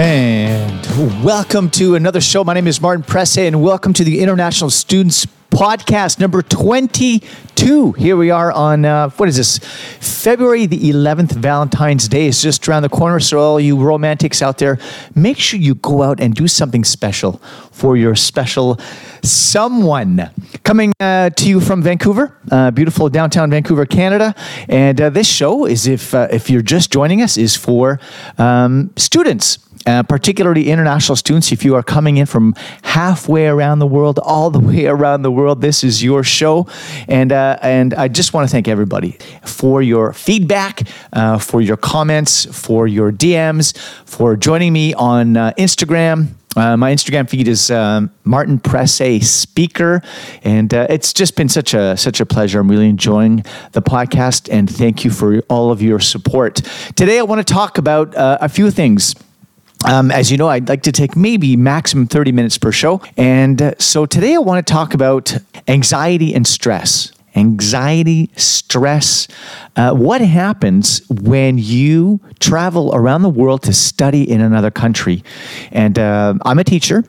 And welcome to another show. My name is Martin Presse, and welcome to the International Students Podcast number 22. Here we are on, uh, what is this? February the 11th, Valentine's Day is just around the corner. So, all you romantics out there, make sure you go out and do something special for your special someone. Coming uh, to you from Vancouver, uh, beautiful downtown Vancouver, Canada. And uh, this show is, if, uh, if you're just joining us, is for um, students uh, particularly international students. If you are coming in from halfway around the world, all the way around the world, this is your show. And, uh, and I just want to thank everybody for your feedback, uh, for your comments, for your DMs, for joining me on uh, Instagram. Uh, my Instagram feed is um, Martin Presse Speaker, and uh, it's just been such a such a pleasure. I'm really enjoying the podcast, and thank you for all of your support. Today, I want to talk about uh, a few things. Um, as you know, I'd like to take maybe maximum 30 minutes per show. And uh, so today I want to talk about anxiety and stress. Anxiety, stress. Uh, what happens when you travel around the world to study in another country? And uh, I'm a teacher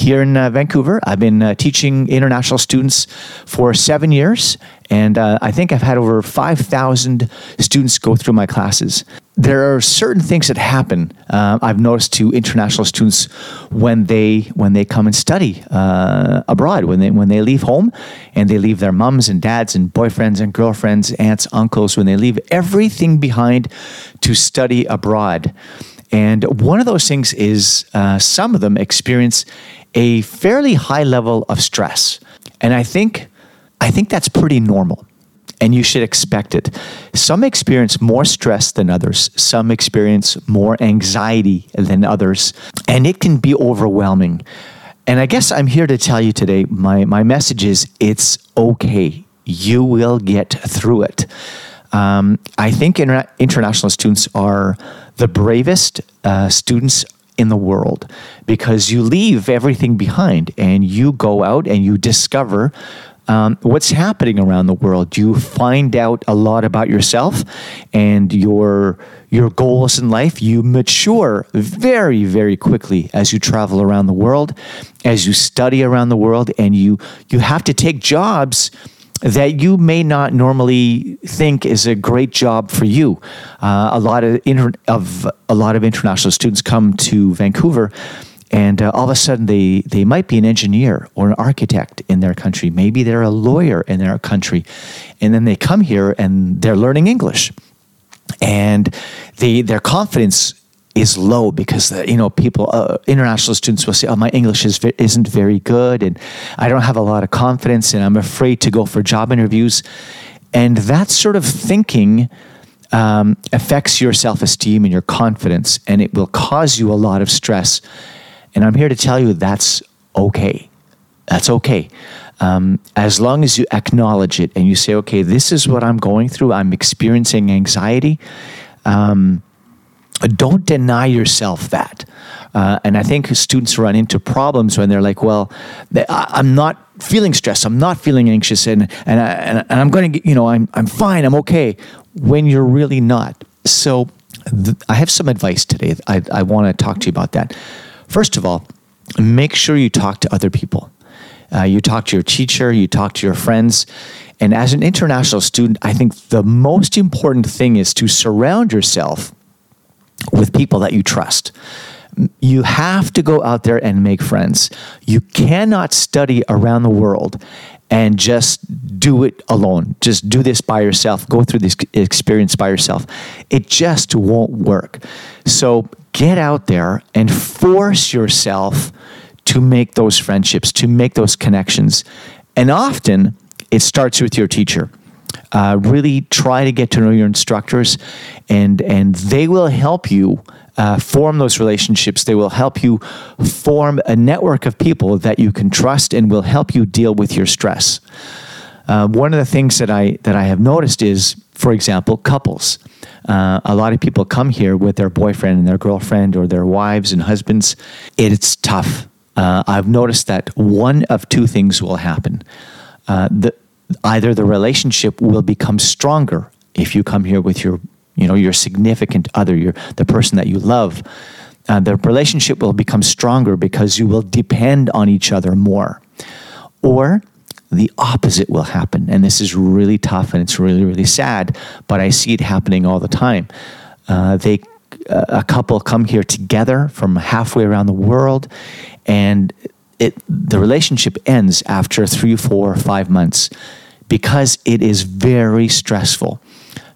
here in uh, Vancouver. I've been uh, teaching international students for seven years, and uh, I think I've had over 5,000 students go through my classes. There are certain things that happen. Uh, I've noticed to international students when they when they come and study uh, abroad, when they when they leave home, and they leave their mums and dads and boyfriends and girlfriends, aunts, uncles, when they leave everything behind to study abroad. And one of those things is uh, some of them experience a fairly high level of stress. And I think, I think that's pretty normal. And you should expect it. Some experience more stress than others. Some experience more anxiety than others. And it can be overwhelming. And I guess I'm here to tell you today my, my message is it's okay. You will get through it. Um, I think interna- international students are the bravest uh, students in the world because you leave everything behind and you go out and you discover um, what's happening around the world. You find out a lot about yourself and your your goals in life. You mature very very quickly as you travel around the world, as you study around the world, and you you have to take jobs that you may not normally think is a great job for you. Uh, a lot of, inter- of a lot of international students come to Vancouver, and uh, all of a sudden they they might be an engineer or an architect in their country. Maybe they're a lawyer in their country, and then they come here and they're learning English, and they their confidence is low because uh, you know people uh, international students will say oh my english is isn't very good and i don't have a lot of confidence and i'm afraid to go for job interviews. And that sort of thinking um, affects your self-esteem and your confidence and it will cause you a lot of stress. And i'm here to tell you that's okay. That's okay. Um, as long as you acknowledge it and you say okay this is what i'm going through. I'm experiencing anxiety. Um, don't deny yourself that. Uh, and I think students run into problems when they're like, well, I'm not feeling stressed. I'm not feeling anxious. And, and, I, and, I'm going to, you know, I'm, I'm fine. I'm okay. When you're really not. So th- I have some advice today. I, I want to talk to you about that. First of all, make sure you talk to other people. Uh, you talk to your teacher, you talk to your friends. And as an international student, I think the most important thing is to surround yourself with people that you trust. You have to go out there and make friends. You cannot study around the world and just do it alone. Just do this by yourself. Go through this experience by yourself. It just won't work. So get out there and force yourself to make those friendships, to make those connections. And often it starts with your teacher. Uh, really try to get to know your instructors, and and they will help you uh, form those relationships. They will help you form a network of people that you can trust, and will help you deal with your stress. Uh, one of the things that I that I have noticed is, for example, couples. Uh, a lot of people come here with their boyfriend and their girlfriend or their wives and husbands. It's tough. Uh, I've noticed that one of two things will happen. Uh, the either the relationship will become stronger if you come here with your you know your significant other your the person that you love uh, the relationship will become stronger because you will depend on each other more. Or the opposite will happen. And this is really tough and it's really, really sad, but I see it happening all the time. Uh, they, a couple come here together from halfway around the world, and it, the relationship ends after three, four, five months because it is very stressful.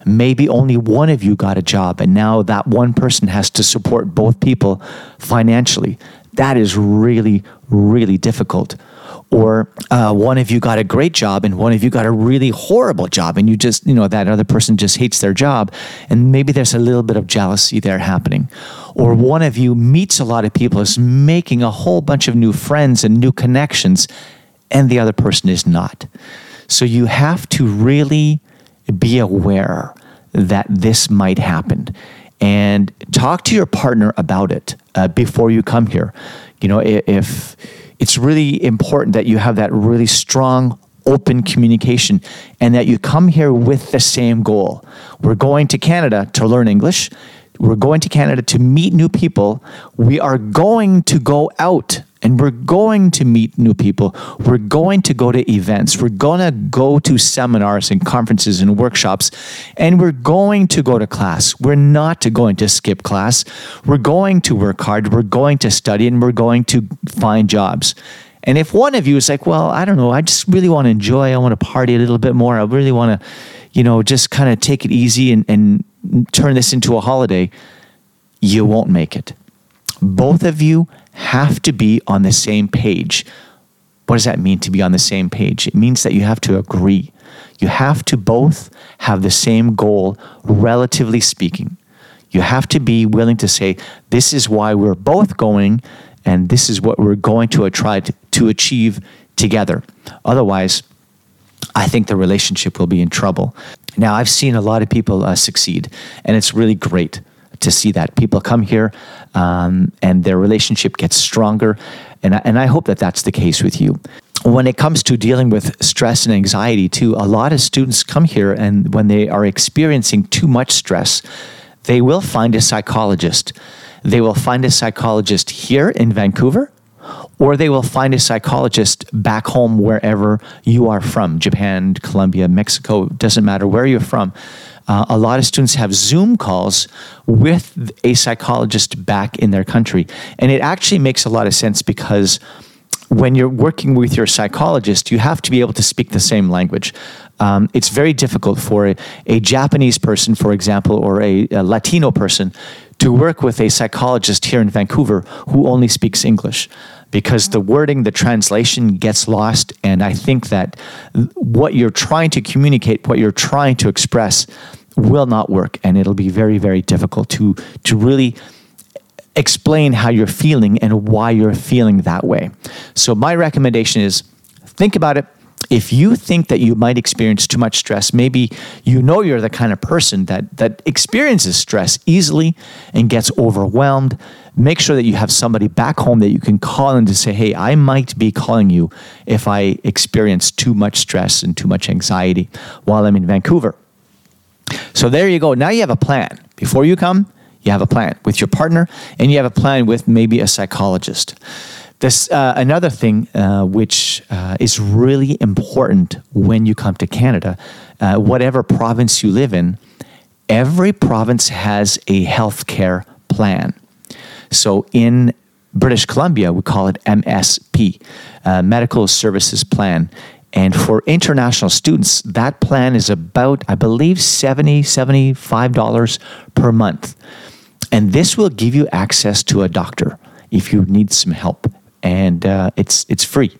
Maybe only one of you got a job, and now that one person has to support both people financially. That is really, really difficult or uh, one of you got a great job and one of you got a really horrible job and you just you know that other person just hates their job and maybe there's a little bit of jealousy there happening. Or one of you meets a lot of people is making a whole bunch of new friends and new connections and the other person is not. So you have to really be aware that this might happen and talk to your partner about it uh, before you come here. You know if it's really important that you have that really strong open communication and that you come here with the same goal. We're going to Canada to learn English. We're going to Canada to meet new people. We are going to go out and we're going to meet new people. We're going to go to events. We're going to go to seminars and conferences and workshops. And we're going to go to class. We're not going to skip class. We're going to work hard. We're going to study and we're going to find jobs. And if one of you is like, well, I don't know, I just really want to enjoy, I want to party a little bit more, I really want to, you know, just kind of take it easy and, and turn this into a holiday, you won't make it. Both of you have to be on the same page. What does that mean to be on the same page? It means that you have to agree. You have to both have the same goal, relatively speaking. You have to be willing to say, this is why we're both going, and this is what we're going to try to, achieve together. Otherwise, I think the relationship will be in trouble. Now, I've seen a lot of people uh, succeed, and it's really great to see that. People come here um, and their relationship gets stronger. And I, and I hope that that's the case with you. When it comes to dealing with stress and anxiety, too, a lot of students come here and when they are experiencing too much stress, they will find a psychologist. They will find a psychologist here in Vancouver or they will find a psychologist back home wherever you are from Japan, Colombia, Mexico, doesn't matter where you're from. Uh, a lot of students have Zoom calls with a psychologist back in their country. And it actually makes a lot of sense because when you're working with your psychologist, you have to be able to speak the same language. Um, it's very difficult for a, a, Japanese person, for example, or a, a Latino person to work with a psychologist here in Vancouver who only speaks English because the wording, the translation gets lost. And I think that what you're trying to communicate, what you're trying to express, will not work. And it'll be very, very difficult to, to really explain how you're feeling and why you're feeling that way. So, my recommendation is think about it if you think that you might experience too much stress, maybe you know you're the kind of person that, that experiences stress easily and gets overwhelmed, make sure that you have somebody back home that you can call in to say, hey, I might be calling you if I experience too much stress and too much anxiety while I'm in Vancouver. So there you go. Now you have a plan. Before you come, you have a plan with your partner and you have a plan with maybe a psychologist. This uh, another thing uh, which uh, is really important when you come to Canada, uh, whatever province you live in, every province has a healthcare plan. So in British Columbia, we call it MSP, uh, Medical Services Plan. And for international students, that plan is about, I believe, $70, $75 per month. And this will give you access to a doctor if you need some help and uh, it's it's free.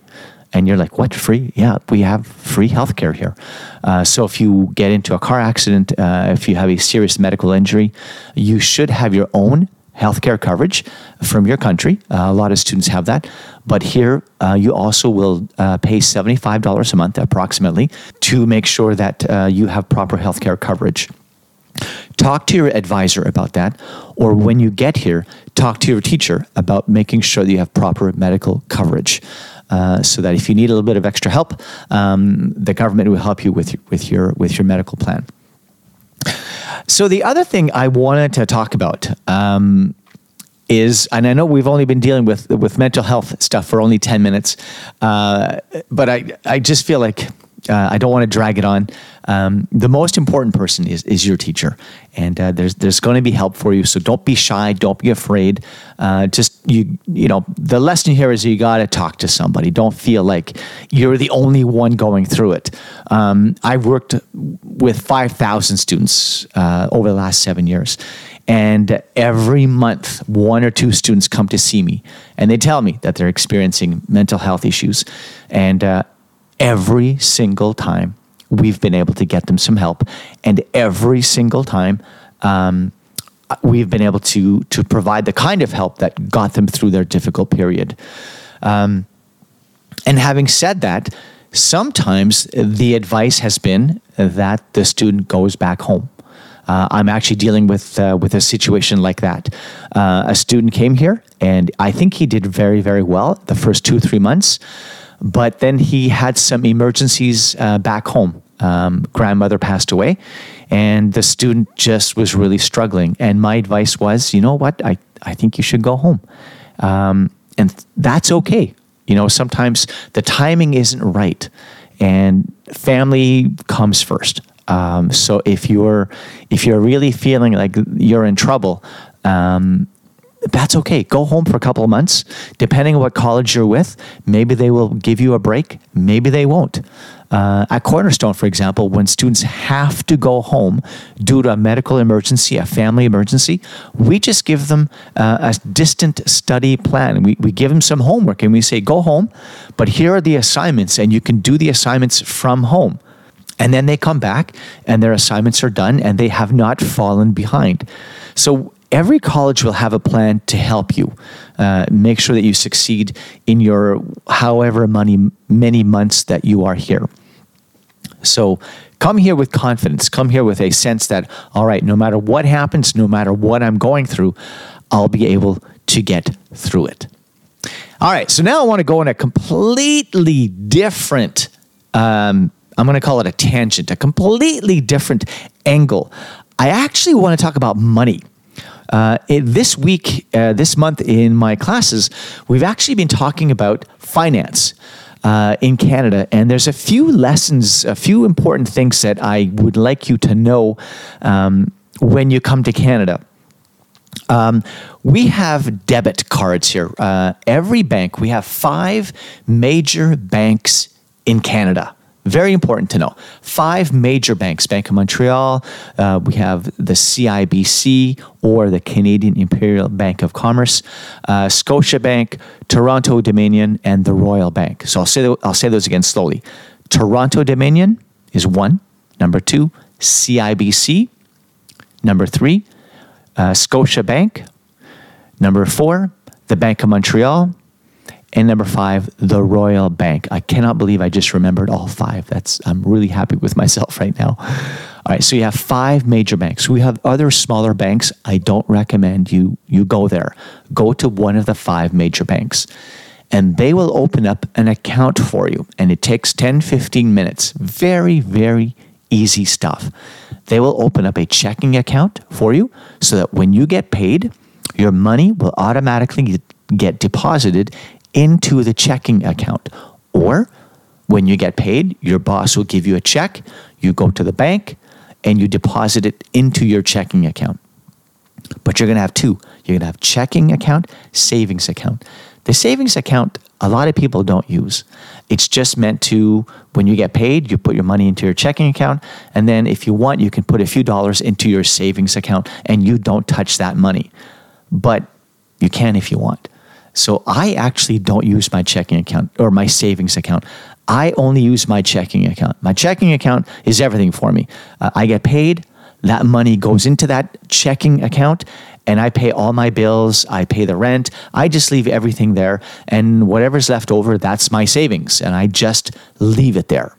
And you're like, what free? Yeah, we have free healthcare here. Uh, so if you get into a car accident, uh, if you have a serious medical injury, you should have your own healthcare coverage from your country. Uh, a lot of students have that. But here, uh, you also will uh, pay $75 a month approximately to make sure that uh, you have proper healthcare coverage. Talk to your advisor about that. Or when you get here, talk to your teacher about making sure that you have proper medical coverage. Uh, so that if you need a little bit of extra help, um, the government will help you with, with, your, with your medical plan. So, the other thing I wanted to talk about um, is, and I know we've only been dealing with with mental health stuff for only ten minutes, uh, but I I just feel like uh, I don't want to drag it on. Um, the most important person is, is your teacher, and uh, there's there's going to be help for you. So don't be shy, don't be afraid. Uh, just you you know the lesson here is you got to talk to somebody. Don't feel like you're the only one going through it. Um, I've worked with five thousand students uh, over the last seven years, and every month, one or two students come to see me and they tell me that they're experiencing mental health issues. And uh, every single time we've been able to get them some help, and every single time um, we've been able to to provide the kind of help that got them through their difficult period. Um, and having said that, sometimes the advice has been that the student goes back home. Uh, I'm actually dealing with uh, with a situation like that. Uh, a student came here, and I think he did very very well the first two three months. But then he had some emergencies uh, back home. Um, grandmother passed away, and the student just was really struggling. And my advice was, you know what? I, I think you should go home. Um, and that's okay. You know, sometimes the timing isn't right, and family comes first. Um, so if you're if you're really feeling like you're in trouble, um, that's okay. Go home for a couple of months. Depending on what college you're with, maybe they will give you a break, maybe they won't. Uh, at Cornerstone, for example, when students have to go home due to a medical emergency, a family emergency, we just give them uh, a distant study plan. We, we give them some homework and we say, go home, but here are the assignments, and you can do the assignments from home. And then they come back and their assignments are done and they have not fallen behind. So every college will have a plan to help you uh, make sure that you succeed in your however many many months that you are here. So come here with confidence. Come here with a sense that all right no matter what happens no matter what i'm going through i'll be able to get through it. All right so now i want to go in a completely different um, i'm going to call it a tangent a completely different angle. I actually want to talk about money uh, it, this week, uh, this month in my classes, we've actually been talking about finance. Uh, in Canada, and there's a few lessons, a few important things that I would like you to know um, when you come to Canada. Um, we have debit cards here. Uh, every bank, we have five major banks in Canada. Very important to know. Five major banks Bank of Montreal, uh, we have the CIBC or the Canadian Imperial Bank of Commerce, uh, Scotiabank, Toronto Dominion, and the Royal Bank. So I'll say, I'll say those again slowly. Toronto Dominion is one. Number two, CIBC. Number three, uh, Scotiabank. Number four, the Bank of Montreal. And number five, the Royal Bank. I cannot believe I just remembered all five. That's I'm really happy with myself right now. All right, so you have five major banks. We have other smaller banks. I don't recommend you you go there. Go to one of the five major banks. And they will open up an account for you. And it takes 10, 15 minutes. Very, very easy stuff. They will open up a checking account for you so that when you get paid, your money will automatically get deposited into the checking account. Or when you get paid, your boss will give you a check, you go to the bank, and you deposit it into your checking account. But you're going to have two. You're going to have checking account, savings account. The savings account, a lot of people don't use. It's just meant to, when you get paid, you put your money into your checking account. And then if you want, you can put a few dollars into your savings account and you don't touch that money. But you can if you want. So I actually don't use my checking account or my savings account. I only use my checking account. My checking account is everything for me. Uh, I get paid, that money goes into that checking account, and I pay all my bills. I pay the rent. I just leave everything there, and whatever's left over, that's my savings, and I just leave it there.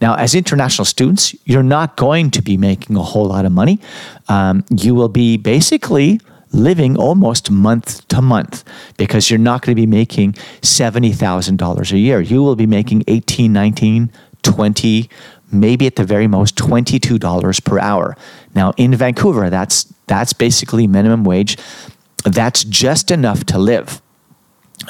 Now, as international students, you're not going to be making a whole lot of money. Um, you will be basically living almost month to month because you're not going to be making $70,000 a year. You will be making 18, 19, 20, maybe at the very most $22 per hour. Now in Vancouver, that's that's basically minimum wage. that's just enough to live.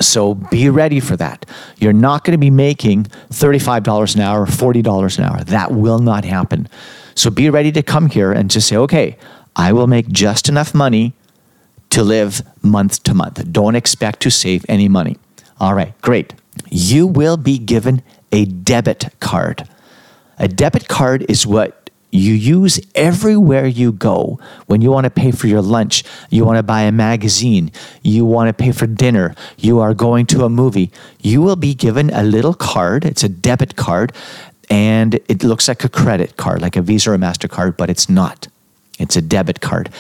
So be ready for that. You're not going to be making $35 an hour, $40 an hour. That will not happen. So be ready to come here and just say, okay, I will make just enough money to live month to month. Don't expect to save any money. All right, great. You will be given a debit card. A debit card is what you use everywhere you go. When you want to pay for your lunch, you want to buy a magazine, you want to pay for dinner, you are going to a movie, you will be given a little card. It's a debit card and it looks like a credit card, like a Visa or a MasterCard, but it's not. It's a debit card.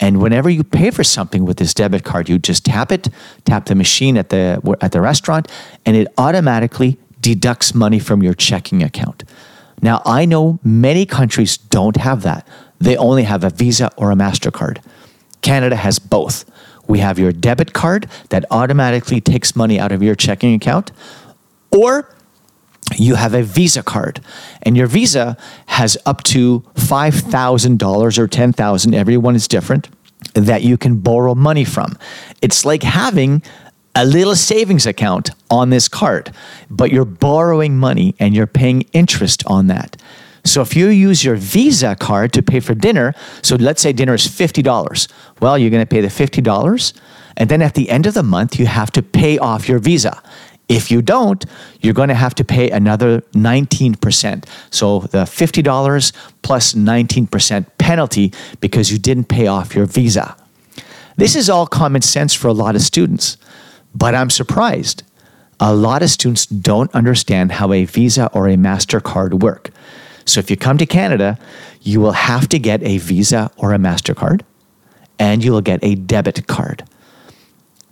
And whenever you pay for something with this debit card, you just tap it, tap the machine at the, at the restaurant, and it automatically deducts money from your checking account. Now, I know many countries don't have that. They only have a Visa or a MasterCard. Canada has both. We have your debit card that automatically takes money out of your checking account, or you have a Visa card, and your Visa has up to $5,000 or 10,000, everyone is different, that you can borrow money from. It's like having a little savings account on this card, but you're borrowing money and you're paying interest on that. So if you use your Visa card to pay for dinner, so let's say dinner is $50. Well, you're going to pay the $50 and then at the end of the month you have to pay off your Visa. If you don't, you're going to have to pay another 19%. So the $50 plus 19% penalty because you didn't pay off your Visa. This is all common sense for a lot of students. But I'm surprised. A lot of students don't understand how a Visa or a MasterCard work. So if you come to Canada, you will have to get a Visa or a MasterCard, and you will get a debit card.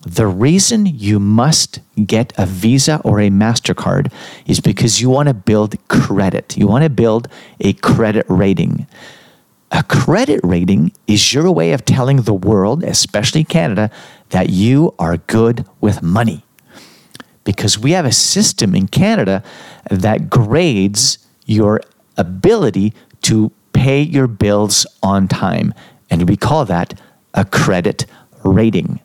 The reason you must get a Visa or a MasterCard is because you want to build credit. You want to build a credit rating. A credit rating is your way of telling the world, especially Canada, that you are good with money. Because we have a system in Canada that grades your ability to pay your bills on time. And we call that a credit rating.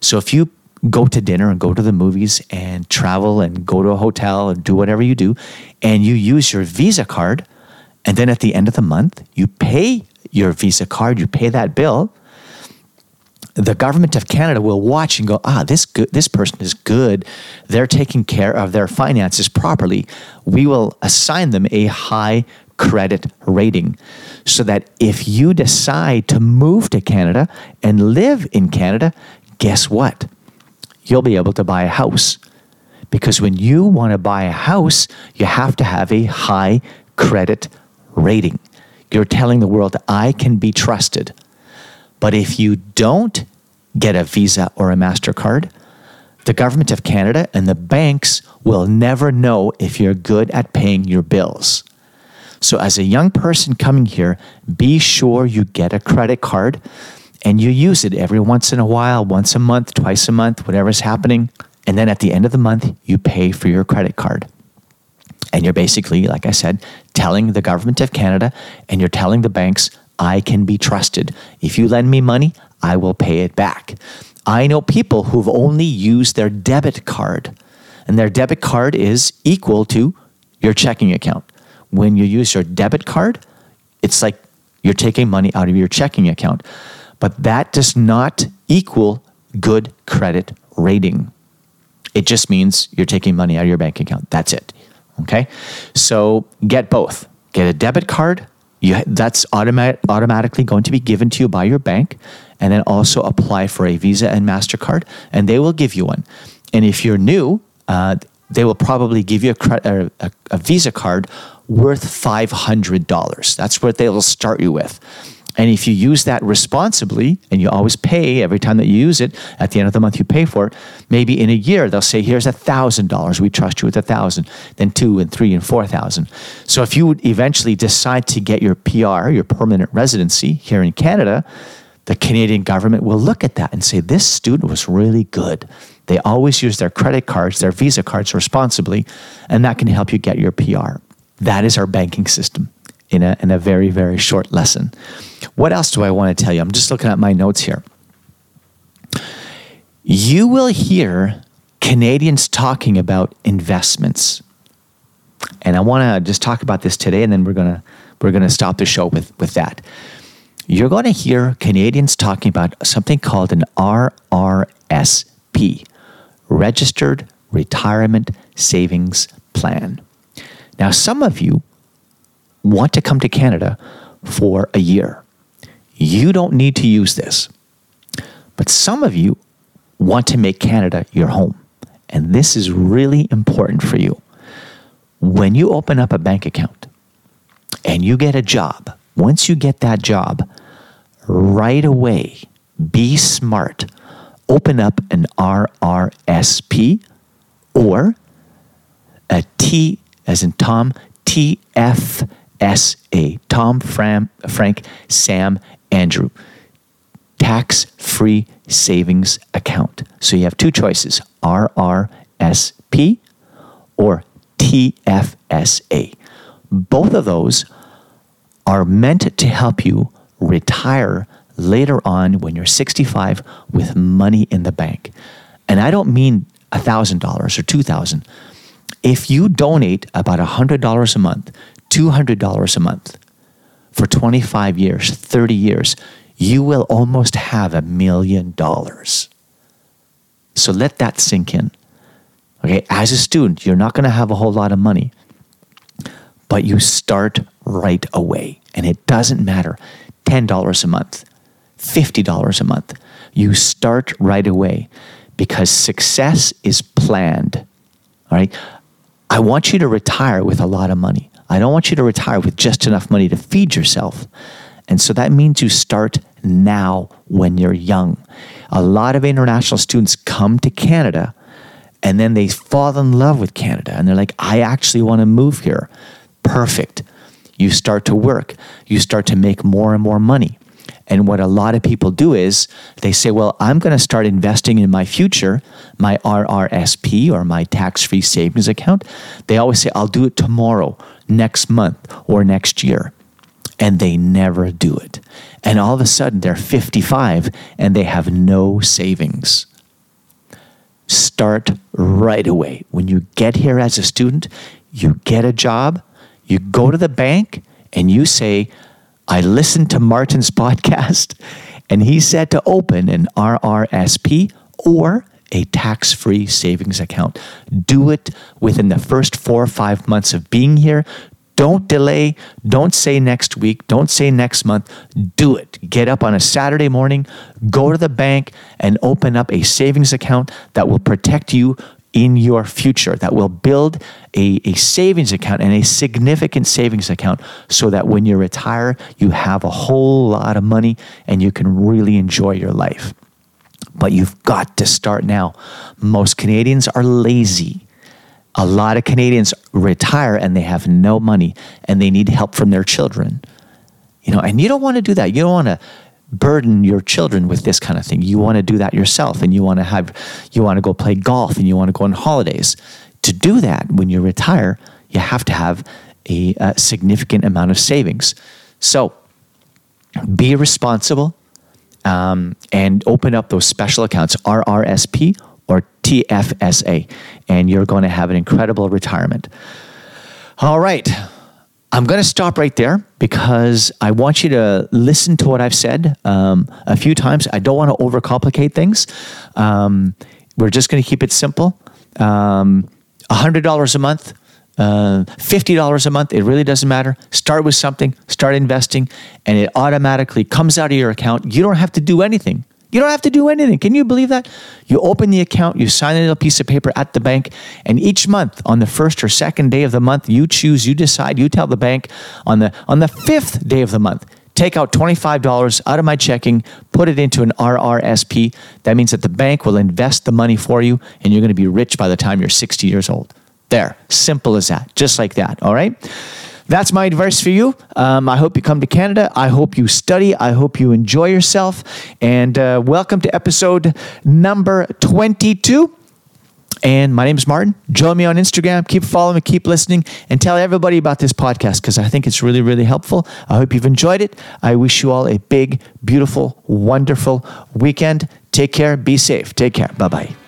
So if you go to dinner and go to the movies and travel and go to a hotel and do whatever you do, and you use your Visa card, and then at the end of the month, you pay your Visa card, you pay that bill. The government of Canada will watch and go, ah, this good, this person is good. They're taking care of their finances properly. We will assign them a high credit rating so that if you decide to move to Canada and live in Canada, guess what? You'll be able to buy a house. Because when you want to buy a house, you have to have a high credit rating. You're telling the world, I can be trusted. But if you don't get a Visa or a MasterCard, the government of Canada and the banks will never know if you're good at paying your bills. So, as a young person coming here, be sure you get a credit card and you use it every once in a while, once a month, twice a month, whatever's happening. And then at the end of the month, you pay for your credit card. And you're basically, like I said, telling the government of Canada and you're telling the banks, I can be trusted. If you lend me money, I will pay it back. I know people who've only used their debit card, and their debit card is equal to your checking account. When you use your debit card, it's like you're taking money out of your checking account. But that does not equal good credit rating. It just means you're taking money out of your bank account. That's it. Okay, so get both. Get a debit card. You, that's automatic, automatically going to be given to you by your bank, and then also apply for a Visa and Mastercard, and they will give you one. And if you're new, uh, they will probably give you a, a, a Visa card worth five hundred dollars. That's what they will start you with. And if you use that responsibly and you always pay every time that you use it, at the end of the month you pay for it, maybe in a year they'll say, here's a thousand dollars. We trust you with a thousand, then two and three and four thousand. So if you would eventually decide to get your PR, your permanent residency here in Canada, the Canadian government will look at that and say, this student was really good. They always use their credit cards, their Visa cards responsibly, and that can help you get your PR. That is our banking system in a, in a very, very short lesson. What else do I want to tell you? I'm just looking at my notes here. you will hear Canadians talking about investments. And I want to just talk about this today, and then we're gonna we're gonna stop the show with with that. You're going to hear Canadians talking about something called an RRSP, Registered Retirement Savings Plan. Now, some of you want to come to Canada for a year. You don't need to use this. But some of you want to make Canada your home. And this is really important for you. When you open up a bank account and you get a job, once you get that job, right away, be smart. Open up an RRSP or a T as in Tom, TFSA, Tom, Fram, Frank, Sam, Andrew, tax free savings account. So you have two choices RRSP or TFSA. Both of those are meant to help you retire later on when you're 65 with money in the bank. And I don't mean $1,000 or 2000 If you donate about $100 a month, $200 a month for 25 years, 30 years, you will almost have a million dollars. So let that sink in. Okay, as a student, you're not going to have a whole lot of money, but you start right away. And it doesn't matter $10 a month, $50 a month. You start right away because success is planned. All right. I want you to retire with a lot of money. I don't want you to retire with just enough money to feed yourself. And so that means you start now when you're young. A lot of international students come to Canada and then they fall in love with Canada and they're like, I actually want to move here. Perfect. You start to work, you start to make more and more money. And what a lot of people do is they say, Well, I'm going to start investing in my future, my RRSP or my tax free savings account. They always say, I'll do it tomorrow, next month, or next year. And they never do it. And all of a sudden, they're 55 and they have no savings. Start right away. When you get here as a student, you get a job, you go to the bank, and you say, I listened to Martin's podcast, and he said to open an RRSP or a tax free savings account. Do it within the first four or five months of being here. Don't delay. Don't say next week. Don't say next month. Do it. Get up on a Saturday morning, go to the bank, and open up a savings account that will protect you in your future that will build a, a savings account and a significant savings account so that when you retire, you have a whole lot of money and you can really enjoy your life. But you've got to start now. Most Canadians are lazy. A lot of Canadians retire and they have no money and they need help from their children. You know, and you don't want to do that. You don't want to burden your children with this kind of thing. You want to do that yourself and you want to have you want to go play golf and you want to go on holidays. To do that when you retire, you have to have a, a significant amount of savings. So be responsible um, and open up those special accounts, RRSP or TFSA, and you're going to have an incredible retirement. All right. I'm going to stop right there because I want you to listen to what I've said um, a few times. I don't want to overcomplicate things. Um, we're just going to keep it simple. Um, $100 a month, uh, $50 a month, it really doesn't matter. Start with something, start investing, and it automatically comes out of your account. You don't have to do anything. You don't have to do anything. Can you believe that? You open the account, you sign a little piece of paper at the bank, and each month on the first or second day of the month, you choose, you decide, you tell the bank on the on the fifth day of the month, take out $25 out of my checking, put it into an RRSP. That means that the bank will invest the money for you and you're going to be rich by the time you're 60 years old. There, simple as that, just like that, all right? That's my advice for you. Um, I hope you come to Canada. I hope you study. I hope you enjoy yourself. And uh, welcome to episode number 22. And my name is Martin. Join me on Instagram. Keep following keep listening, and tell everybody about this podcast because I think it's really, really helpful. I hope you've enjoyed it. I wish you all a big, beautiful, wonderful weekend. Take care. Be safe. Take care. Bye bye.